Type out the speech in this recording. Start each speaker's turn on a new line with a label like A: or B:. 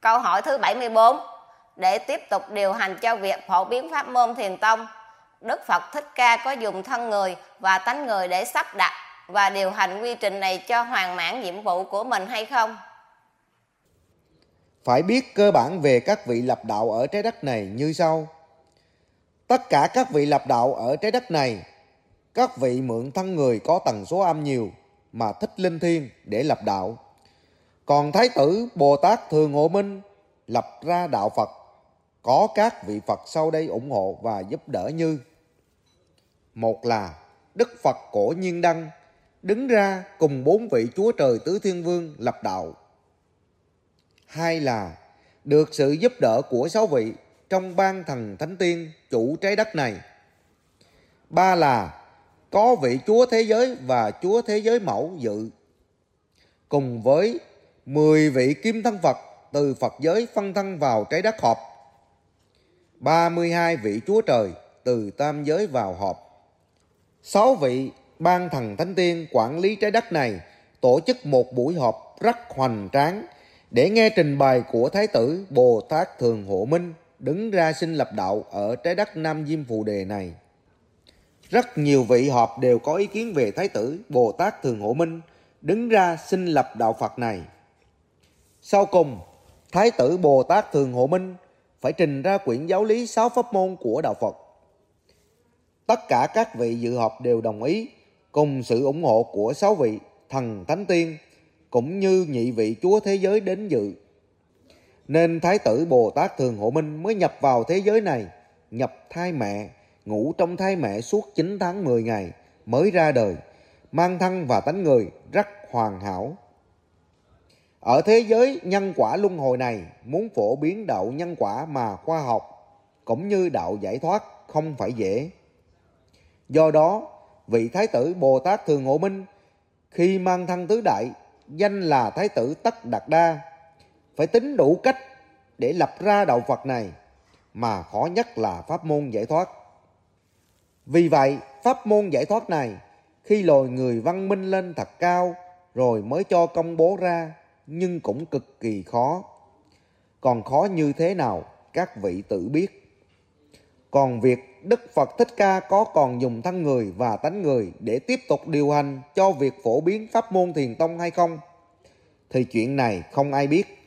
A: Câu hỏi thứ 74 Để tiếp tục điều hành cho việc phổ biến pháp môn thiền tông Đức Phật Thích Ca có dùng thân người và tánh người để sắp đặt và điều hành quy trình này cho hoàn mãn nhiệm vụ của mình hay không?
B: Phải biết cơ bản về các vị lập đạo ở trái đất này như sau. Tất cả các vị lập đạo ở trái đất này, các vị mượn thân người có tần số âm nhiều mà thích linh thiêng để lập đạo. Còn Thái tử Bồ Tát Thường Hộ Minh lập ra đạo Phật, có các vị Phật sau đây ủng hộ và giúp đỡ như Một là Đức Phật Cổ Nhiên Đăng, đứng ra cùng bốn vị Chúa Trời Tứ Thiên Vương lập đạo. Hai là được sự giúp đỡ của sáu vị trong ban thần thánh tiên chủ trái đất này. Ba là có vị Chúa Thế Giới và Chúa Thế Giới Mẫu dự. Cùng với 10 vị kim thân Phật từ Phật giới phân thân vào trái đất họp. 32 vị Chúa Trời từ tam giới vào họp. 6 vị ban thần thánh tiên quản lý trái đất này tổ chức một buổi họp rất hoành tráng để nghe trình bày của Thái tử Bồ Tát Thường Hộ Minh đứng ra sinh lập đạo ở trái đất Nam Diêm Phù Đề này. Rất nhiều vị họp đều có ý kiến về Thái tử Bồ Tát Thường Hộ Minh đứng ra sinh lập đạo Phật này. Sau cùng, Thái tử Bồ Tát Thường Hộ Minh phải trình ra quyển giáo lý sáu pháp môn của đạo Phật. Tất cả các vị dự họp đều đồng ý cùng sự ủng hộ của sáu vị thần thánh tiên cũng như nhị vị chúa thế giới đến dự. Nên Thái tử Bồ Tát Thường Hộ Minh mới nhập vào thế giới này, nhập thai mẹ, ngủ trong thai mẹ suốt 9 tháng 10 ngày mới ra đời, mang thân và tánh người rất hoàn hảo. Ở thế giới nhân quả luân hồi này, muốn phổ biến đạo nhân quả mà khoa học, cũng như đạo giải thoát không phải dễ. Do đó, vị Thái tử Bồ Tát Thường Hộ Minh khi mang thân tứ đại, danh là Thái tử Tất Đạt Đa, phải tính đủ cách để lập ra đạo Phật này, mà khó nhất là pháp môn giải thoát. Vì vậy, pháp môn giải thoát này, khi lồi người văn minh lên thật cao, rồi mới cho công bố ra, nhưng cũng cực kỳ khó. Còn khó như thế nào, các vị tự biết. Còn việc Đức Phật Thích Ca có còn dùng thân người và tánh người để tiếp tục điều hành cho việc phổ biến pháp môn thiền tông hay không? Thì chuyện này không ai biết.